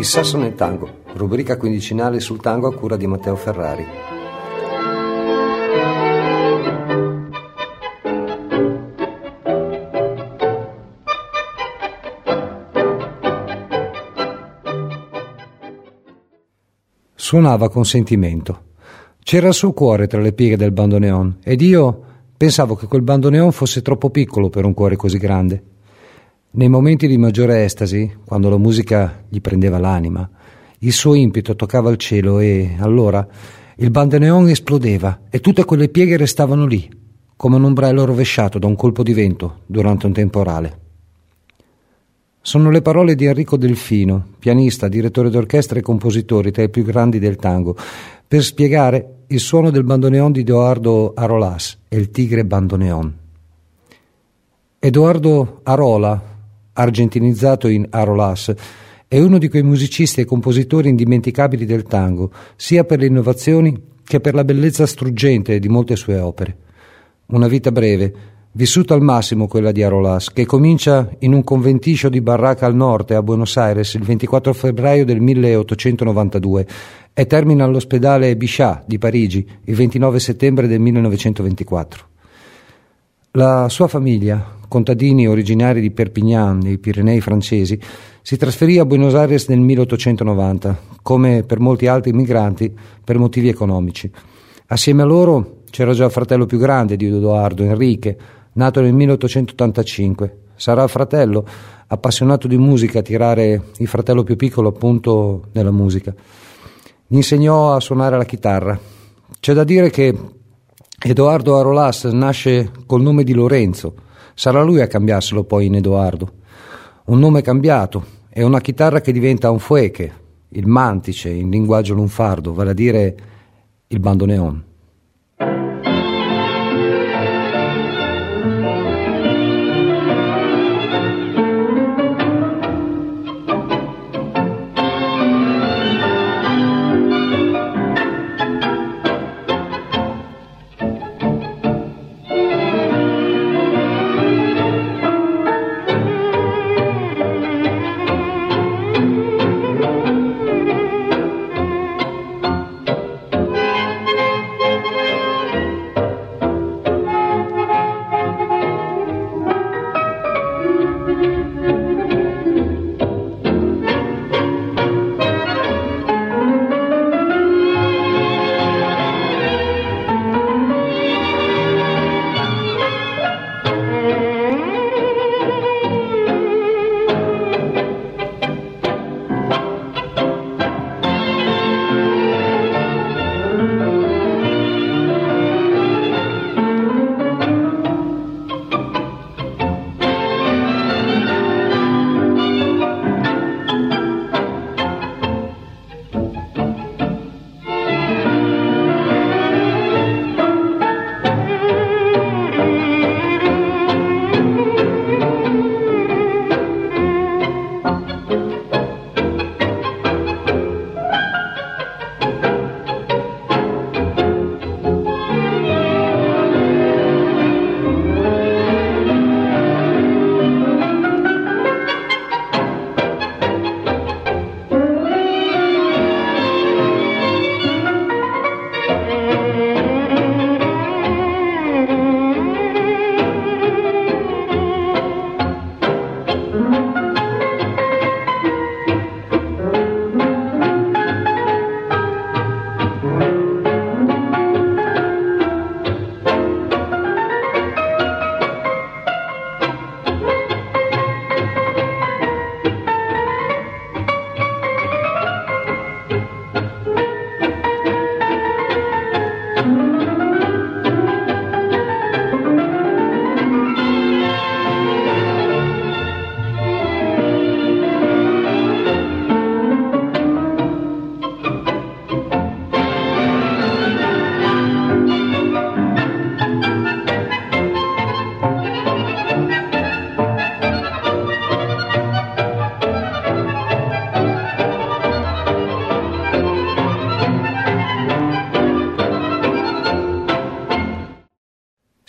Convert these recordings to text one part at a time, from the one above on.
Il sasso nel tango, rubrica quindicinale sul tango a cura di Matteo Ferrari. Suonava con sentimento. C'era il suo cuore tra le pieghe del bandoneon ed io pensavo che quel bandoneon fosse troppo piccolo per un cuore così grande. Nei momenti di maggiore estasi, quando la musica gli prendeva l'anima, il suo impeto toccava il cielo e allora il bandoneon esplodeva e tutte quelle pieghe restavano lì, come un ombrello rovesciato da un colpo di vento durante un temporale. Sono le parole di Enrico Delfino, pianista, direttore d'orchestra e compositore tra i più grandi del tango, per spiegare il suono del bandoneon di Edoardo Arolas e il tigre bandoneon. Edoardo Arola, argentinizzato in Arolas, è uno di quei musicisti e compositori indimenticabili del tango, sia per le innovazioni che per la bellezza struggente di molte sue opere. Una vita breve, vissuta al massimo quella di Arolas, che comincia in un conventiscio di Barraca al Norte a Buenos Aires il 24 febbraio del 1892 e termina all'ospedale Bichat di Parigi il 29 settembre del 1924. La sua famiglia, contadini originari di Perpignan, nei Pirenei francesi, si trasferì a Buenos Aires nel 1890, come per molti altri immigranti, per motivi economici. Assieme a loro c'era già il fratello più grande di Edoardo, Enrique, nato nel 1885. Sarà il fratello, appassionato di musica, a tirare il fratello più piccolo appunto nella musica. Gli insegnò a suonare la chitarra. C'è da dire che Edoardo Arolas nasce col nome di Lorenzo. Sarà lui a cambiarselo poi in Edoardo. Un nome cambiato e una chitarra che diventa un fueche, il mantice in linguaggio lunfardo, vale a dire il bandoneon.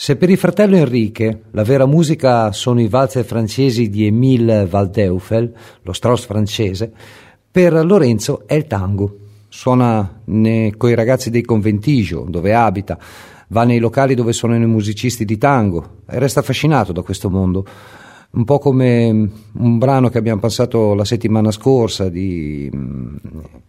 Se per il fratello Enrique la vera musica sono i valzer francesi di Émile Waldeufel, lo Strauss francese, Per Lorenzo è il tango. Suona con i ragazzi dei conventigio, dove abita, va nei locali dove suonano i musicisti di tango e resta affascinato da questo mondo. Un po' come un brano che abbiamo passato la settimana scorsa di,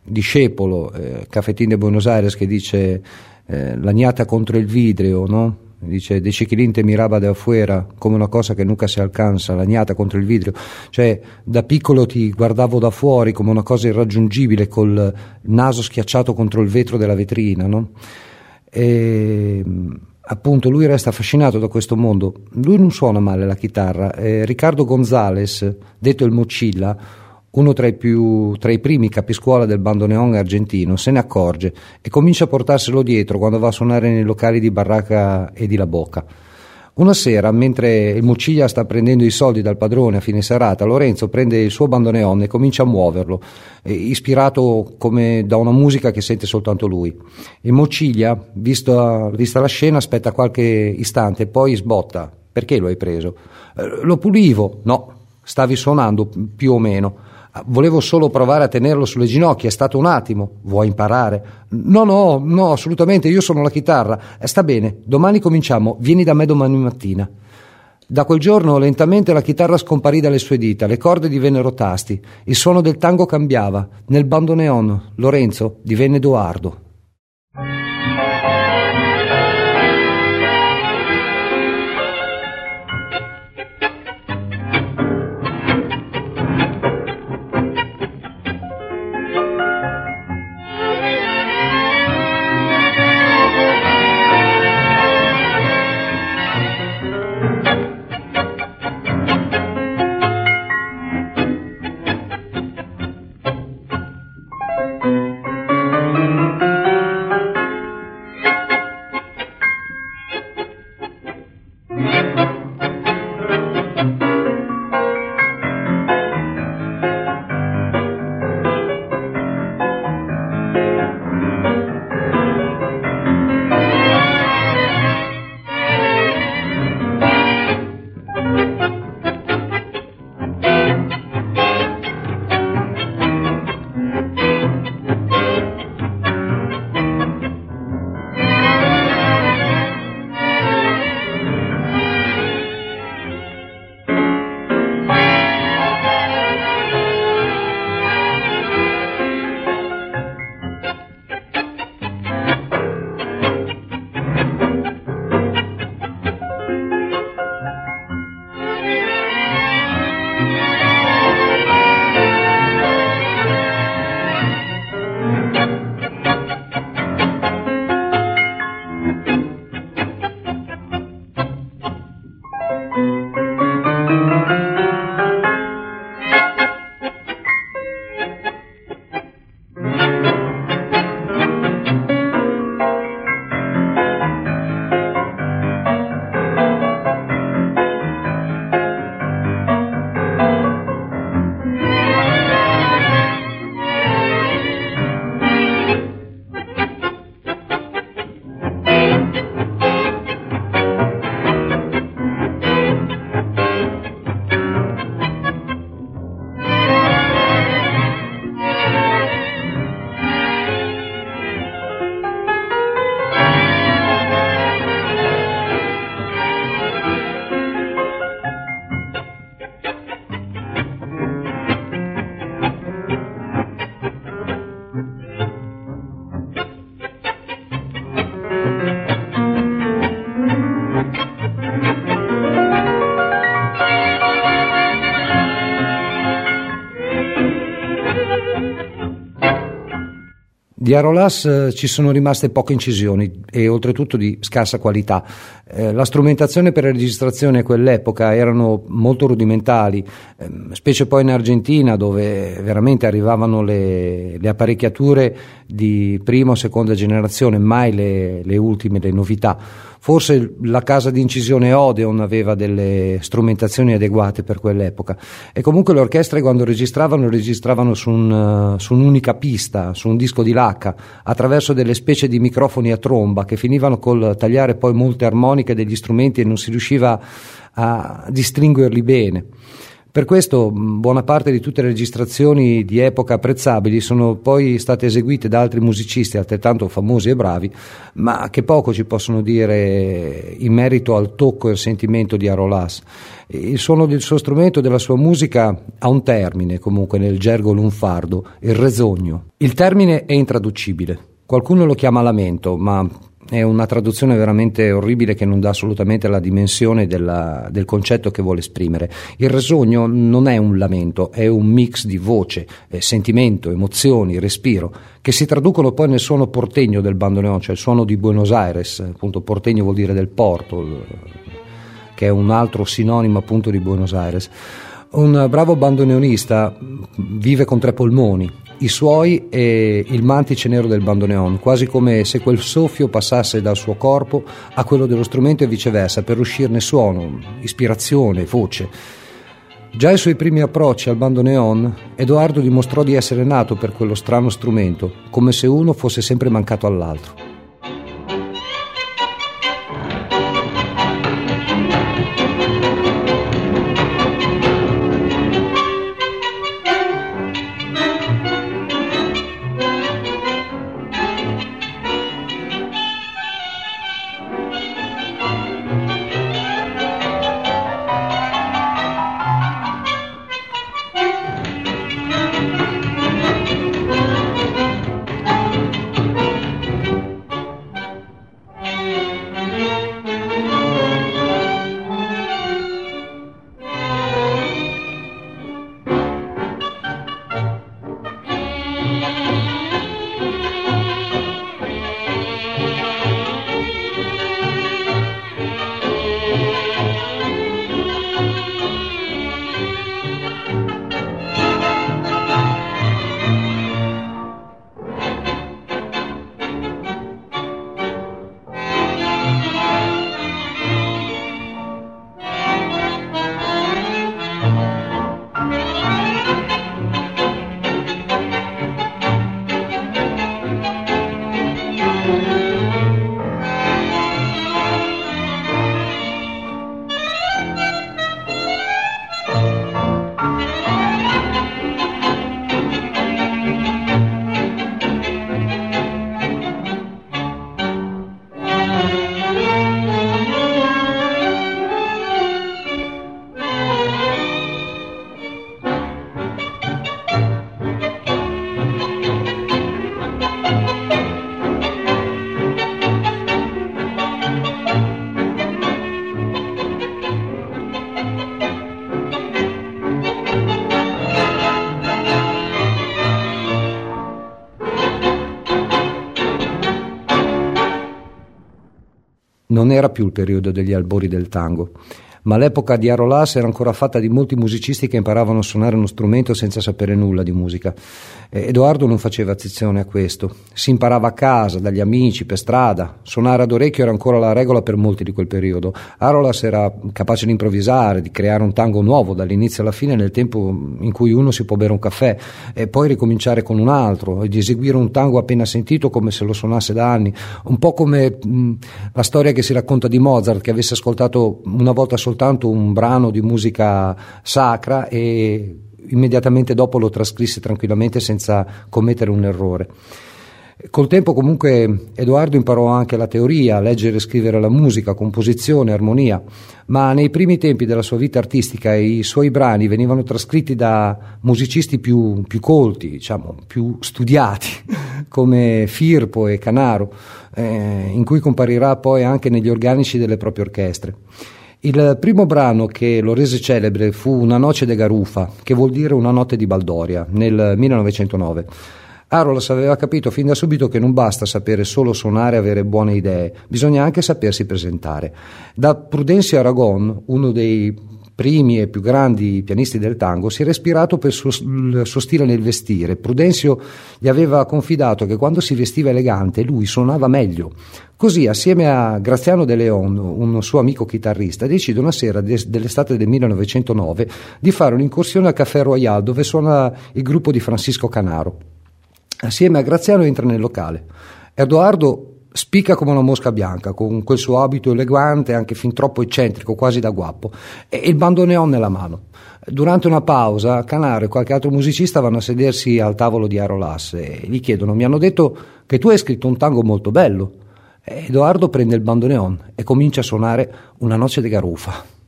di Scepolo, eh, Caffettin de Buenos Aires, che dice eh, l'agnata contro il vidrio, no? Dice De Chiquilinte miraba de afuera come una cosa che nunca si alcanza, l'agnata contro il vidrio, cioè da piccolo ti guardavo da fuori come una cosa irraggiungibile col naso schiacciato contro il vetro della vetrina, no? E appunto lui resta affascinato da questo mondo. Lui non suona male la chitarra. Eh, Riccardo Gonzales, detto il Mocilla, uno tra i, più, tra i primi capiscuola del bandoneon argentino, se ne accorge e comincia a portarselo dietro quando va a suonare nei locali di Barraca e di La Boca. Una sera, mentre il Muciglia sta prendendo i soldi dal padrone a fine serata, Lorenzo prende il suo bandoneon e comincia a muoverlo, eh, ispirato come da una musica che sente soltanto lui. Il Muciglia, vista, vista la scena, aspetta qualche istante poi sbotta. Perché lo hai preso? Eh, lo pulivo. No, stavi suonando più o meno. Volevo solo provare a tenerlo sulle ginocchia, è stato un attimo. Vuoi imparare? No, no, no, assolutamente, io sono la chitarra. Eh, sta bene, domani cominciamo, vieni da me domani mattina. Da quel giorno lentamente la chitarra scomparì dalle sue dita, le corde divennero tasti, il suono del tango cambiava. Nel bandoneon Lorenzo divenne Edoardo. Di Arolas eh, ci sono rimaste poche incisioni e oltretutto di scarsa qualità. Eh, la strumentazione per la registrazione a quell'epoca erano molto rudimentali, eh, specie poi in Argentina dove veramente arrivavano le, le apparecchiature di prima o seconda generazione, mai le, le ultime, le novità. Forse la casa di incisione Odeon aveva delle strumentazioni adeguate per quell'epoca e comunque le orchestre quando registravano registravano su, un, su un'unica pista, su un disco di lacca, attraverso delle specie di microfoni a tromba che finivano col tagliare poi molte armoniche degli strumenti e non si riusciva a distinguerli bene. Per questo buona parte di tutte le registrazioni di epoca apprezzabili sono poi state eseguite da altri musicisti altrettanto famosi e bravi, ma che poco ci possono dire in merito al tocco e al sentimento di Arolas. Il suono del suo strumento e della sua musica ha un termine comunque nel gergo lunfardo, il resogno. Il termine è intraducibile. Qualcuno lo chiama lamento, ma è una traduzione veramente orribile che non dà assolutamente la dimensione della, del concetto che vuole esprimere. Il resogno non è un lamento, è un mix di voce, eh, sentimento, emozioni, respiro, che si traducono poi nel suono portegno del bandoneon, cioè il suono di Buenos Aires, appunto portegno vuol dire del porto, che è un altro sinonimo appunto di Buenos Aires. Un bravo bandoneonista vive con tre polmoni, i suoi e il mantice nero del bandoneon, quasi come se quel soffio passasse dal suo corpo a quello dello strumento e viceversa, per uscirne suono, ispirazione, voce. Già ai suoi primi approcci al bandoneon, Edoardo dimostrò di essere nato per quello strano strumento, come se uno fosse sempre mancato all'altro. Non era più il periodo degli albori del tango ma l'epoca di Arolas era ancora fatta di molti musicisti che imparavano a suonare uno strumento senza sapere nulla di musica. Edoardo non faceva attenzione a questo. Si imparava a casa, dagli amici, per strada. Suonare ad orecchio era ancora la regola per molti di quel periodo. Arolas era capace di improvvisare, di creare un tango nuovo dall'inizio alla fine nel tempo in cui uno si può bere un caffè e poi ricominciare con un altro e di eseguire un tango appena sentito come se lo suonasse da anni. Un po' come mh, la storia che si racconta di Mozart che avesse ascoltato una volta soltanto soltanto un brano di musica sacra e immediatamente dopo lo trascrisse tranquillamente senza commettere un errore. Col tempo comunque Edoardo imparò anche la teoria, leggere e scrivere la musica, composizione, armonia, ma nei primi tempi della sua vita artistica i suoi brani venivano trascritti da musicisti più, più colti, diciamo, più studiati, come Firpo e Canaro, eh, in cui comparirà poi anche negli organici delle proprie orchestre. Il primo brano che lo rese celebre fu Una noce de Garufa, che vuol dire una notte di Baldoria, nel 1909. Arolas aveva capito fin da subito che non basta sapere solo suonare e avere buone idee, bisogna anche sapersi presentare. Da Prudencio Aragon, uno dei primi e più grandi pianisti del tango, si era ispirato per suo, il suo, stile nel vestire. Prudenzio gli aveva confidato che quando si vestiva elegante lui suonava meglio. Così, assieme a Graziano De Leon, un suo amico chitarrista, decide una sera de- dell'estate del 1909 di fare un'incursione al Café Royal dove suona il gruppo di Francisco Canaro. Assieme a Graziano entra nel locale. Edoardo spicca come una mosca bianca, con quel suo abito elegante, anche fin troppo eccentrico, quasi da guappo, e il bandoneon nella mano. Durante una pausa, Canaro e qualche altro musicista vanno a sedersi al tavolo di Arolas e gli chiedono: Mi hanno detto che tu hai scritto un tango molto bello. Edoardo prende il bandoneon e comincia a suonare Una noce di garufa.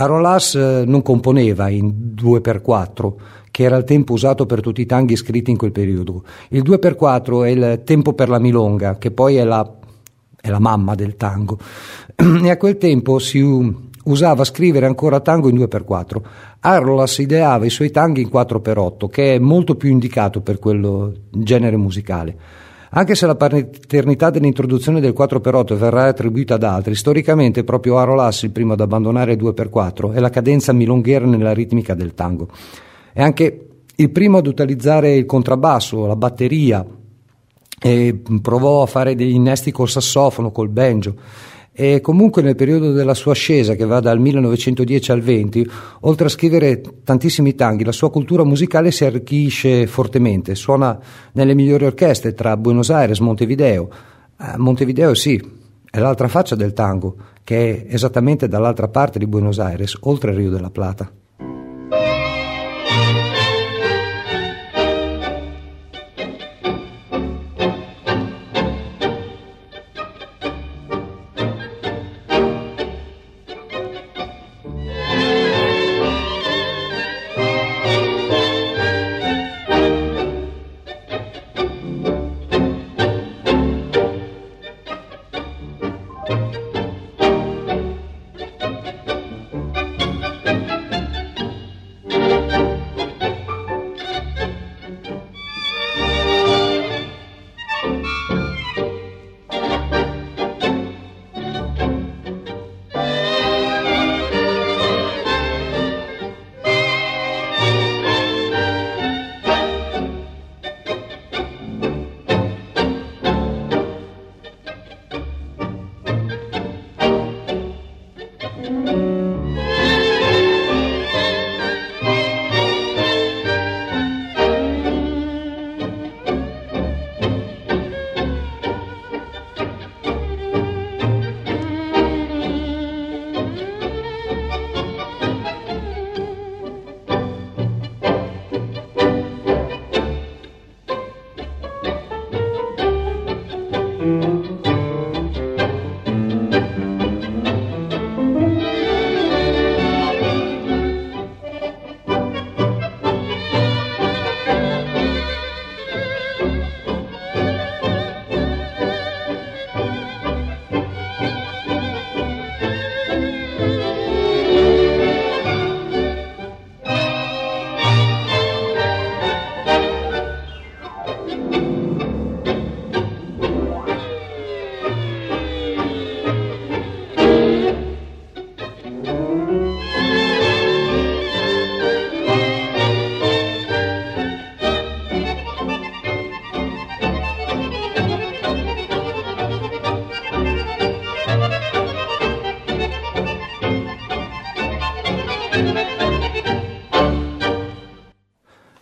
Arolas eh, non componeva in 2x4, che era il tempo usato per tutti i tanghi scritti in quel periodo. Il 2x4 è il tempo per la milonga, che poi è la, è la mamma del tango. E a quel tempo si usava scrivere ancora tango in 2x4. Arolas ideava i suoi tanghi in 4x8, che è molto più indicato per quello genere musicale. Anche se la paternità dell'introduzione del 4x8 verrà attribuita ad altri, storicamente proprio Arolas il primo ad abbandonare il 2x4 e la cadenza milonghera nella ritmica del tango. È anche il primo ad utilizzare il contrabbasso, la batteria, e provò a fare degli innesti col sassofono, col banjo e comunque nel periodo della sua ascesa, che va dal 1910 al 20, oltre a scrivere tantissimi tanghi, la sua cultura musicale si arricchisce fortemente. Suona nelle migliori orchestre tra Buenos Aires e Montevideo. Eh, Montevideo sì, è l'altra faccia del tango, che è esattamente dall'altra parte di Buenos Aires, oltre il Rio della Plata.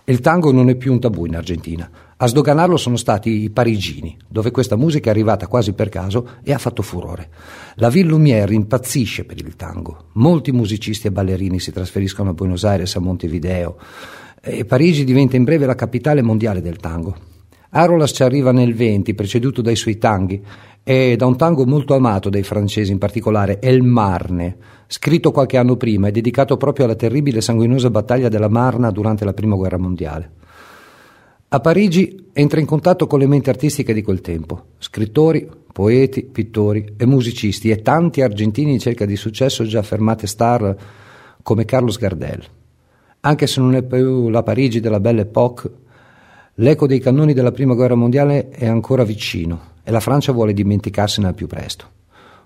Il tango non è più un tabù in Argentina. A sdoganarlo sono stati i parigini, dove questa musica è arrivata quasi per caso e ha fatto furore. La Ville Lumière impazzisce per il tango. Molti musicisti e ballerini si trasferiscono a Buenos Aires, a Montevideo e Parigi diventa in breve la capitale mondiale del tango. Arolas ci arriva nel 20, preceduto dai suoi tanghi e da un tango molto amato dai francesi, in particolare El Marne, scritto qualche anno prima e dedicato proprio alla terribile e sanguinosa battaglia della Marna durante la Prima Guerra Mondiale. A Parigi entra in contatto con le menti artistiche di quel tempo, scrittori, poeti, pittori e musicisti e tanti argentini in cerca di successo già affermate star come Carlos Gardel. Anche se non è più la Parigi della Belle Époque, l'eco dei cannoni della Prima Guerra Mondiale è ancora vicino e la Francia vuole dimenticarsene al più presto.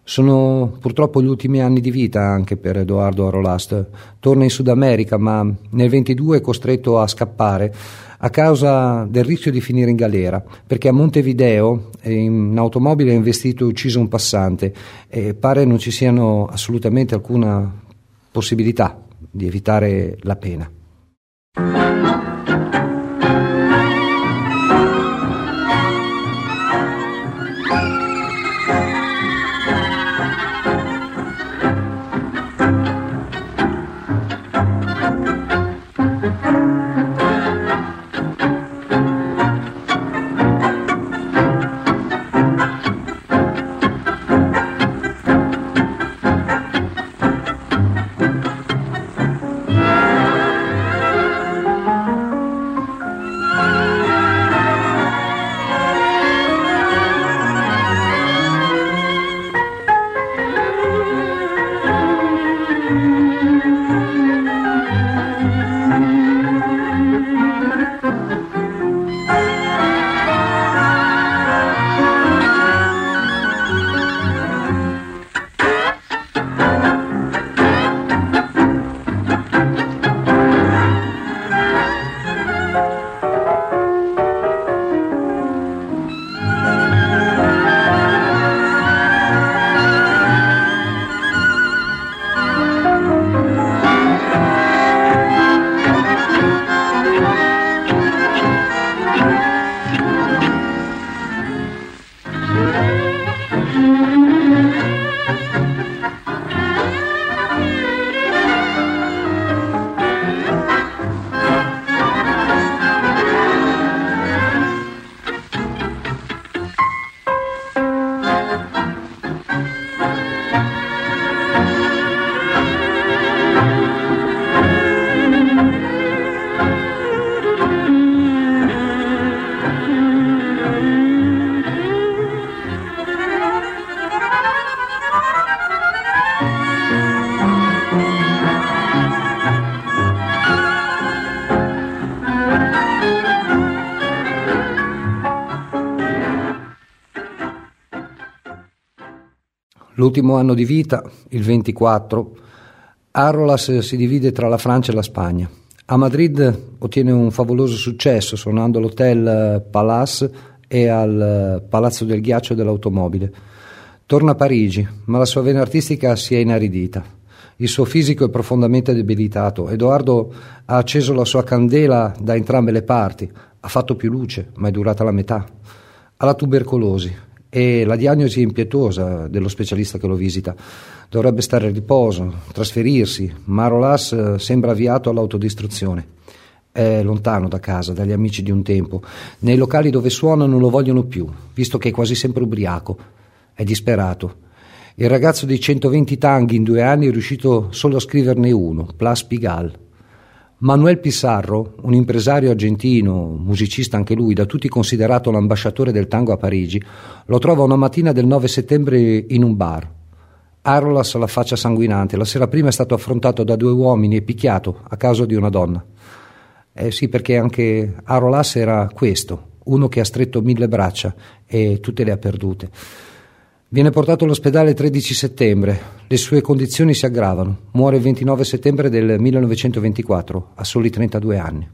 Sono purtroppo gli ultimi anni di vita anche per Edoardo Arolast. Torna in Sud America, ma nel 22 è costretto a scappare a causa del rischio di finire in galera, perché a Montevideo in automobile ha investito e ucciso un passante e pare non ci siano assolutamente alcuna possibilità di evitare la pena. L'ultimo anno di vita, il 24, Arrolas si divide tra la Francia e la Spagna. A Madrid ottiene un favoloso successo suonando all'Hotel Palace e al Palazzo del Ghiaccio dell'Automobile. Torna a Parigi, ma la sua vena artistica si è inaridita. Il suo fisico è profondamente debilitato. Edoardo ha acceso la sua candela da entrambe le parti, ha fatto più luce, ma è durata la metà. Ha la tubercolosi e la diagnosi impietosa dello specialista che lo visita. Dovrebbe stare a riposo, trasferirsi, ma Rolas eh, sembra avviato all'autodistruzione. È lontano da casa, dagli amici di un tempo. Nei locali dove suona non lo vogliono più, visto che è quasi sempre ubriaco. È disperato. Il ragazzo dei 120 tanghi in due anni è riuscito solo a scriverne uno, Plas Pigal. Manuel Pissarro, un impresario argentino, musicista anche lui, da tutti considerato l'ambasciatore del tango a Parigi, lo trova una mattina del 9 settembre in un bar. Arolas ha la faccia sanguinante, la sera prima è stato affrontato da due uomini e picchiato a causa di una donna. Eh sì, perché anche Arolas era questo, uno che ha stretto mille braccia e tutte le ha perdute. Viene portato all'ospedale il 13 settembre, le sue condizioni si aggravano, muore il 29 settembre del 1924, a soli 32 anni.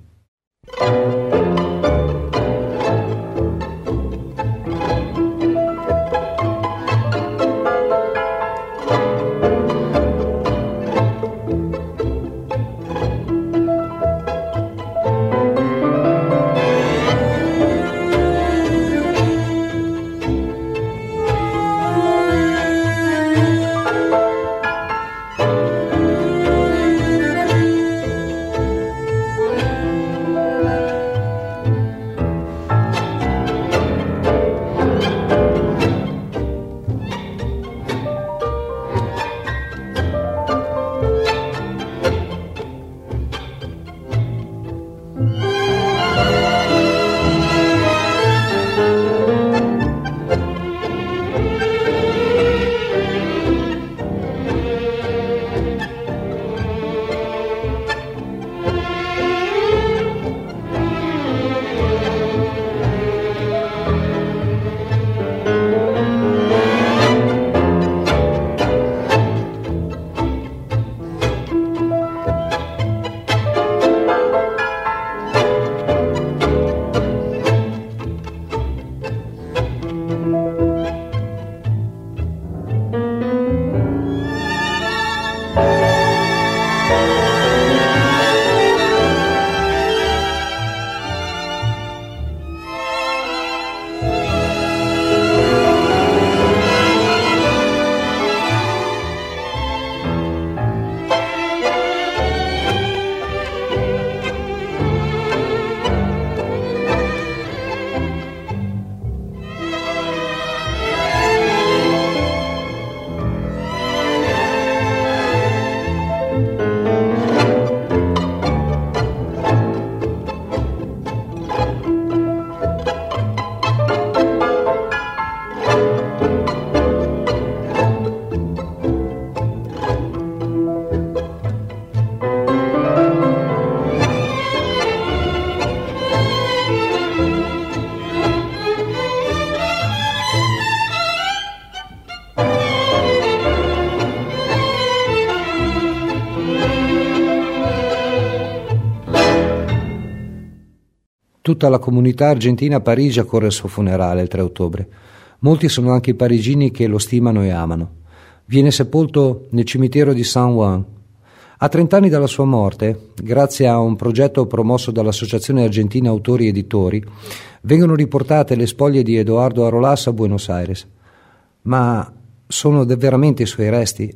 Tutta la comunità argentina a Parigi accorre al suo funerale il 3 ottobre. Molti sono anche i parigini che lo stimano e amano. Viene sepolto nel cimitero di San Juan. A 30 anni dalla sua morte, grazie a un progetto promosso dall'Associazione Argentina Autori e Editori, vengono riportate le spoglie di Edoardo Arolas a Buenos Aires. Ma sono veramente i suoi resti?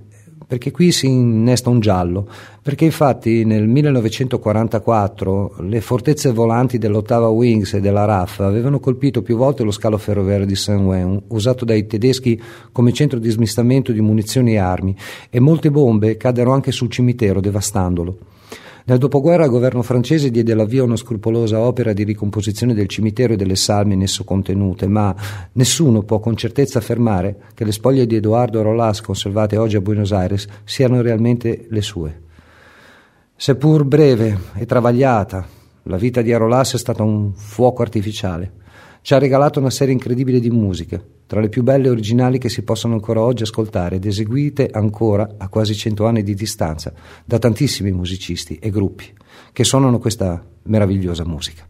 Perché qui si innesta un giallo, perché infatti nel 1944 le fortezze volanti dell'ottava Wings e della RAF avevano colpito più volte lo scalo ferroviario di Saint-Ouen, usato dai tedeschi come centro di smistamento di munizioni e armi, e molte bombe caddero anche sul cimitero devastandolo. Nel dopoguerra il governo francese diede l'avvio a una scrupolosa opera di ricomposizione del cimitero e delle salme in esso contenute, ma nessuno può con certezza affermare che le spoglie di Edoardo Rolas conservate oggi a Buenos Aires siano realmente le sue. Seppur breve e travagliata, la vita di Arolas è stata un fuoco artificiale. Ci ha regalato una serie incredibile di musiche, tra le più belle e originali che si possono ancora oggi ascoltare ed eseguite ancora a quasi cento anni di distanza da tantissimi musicisti e gruppi che suonano questa meravigliosa musica.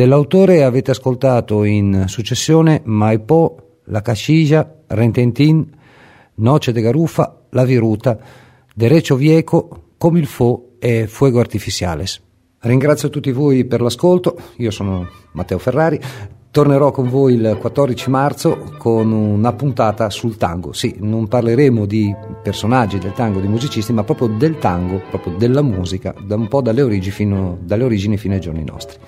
Dell'autore avete ascoltato in successione Maipo, La Casciglia, Rententin, Noce de Garufa, La Viruta, Derecho Vieco, Come il Fo e Fuego Artificiales. Ringrazio tutti voi per l'ascolto, io sono Matteo Ferrari, tornerò con voi il 14 marzo con una puntata sul tango. Sì, non parleremo di personaggi del tango, di musicisti, ma proprio del tango, proprio della musica, da un po' dalle origini fino, dalle origini fino ai giorni nostri.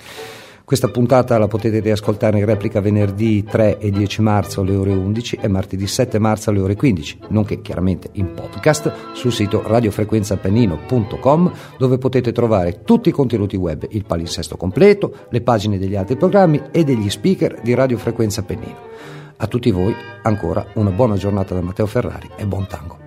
Questa puntata la potete riascoltare in replica venerdì 3 e 10 marzo alle ore 11 e martedì 7 marzo alle ore 15, nonché chiaramente in podcast sul sito radiofrequenzapennino.com dove potete trovare tutti i contenuti web, il palinsesto completo, le pagine degli altri programmi e degli speaker di Radiofrequenza Pennino. A tutti voi ancora una buona giornata da Matteo Ferrari e buon tango.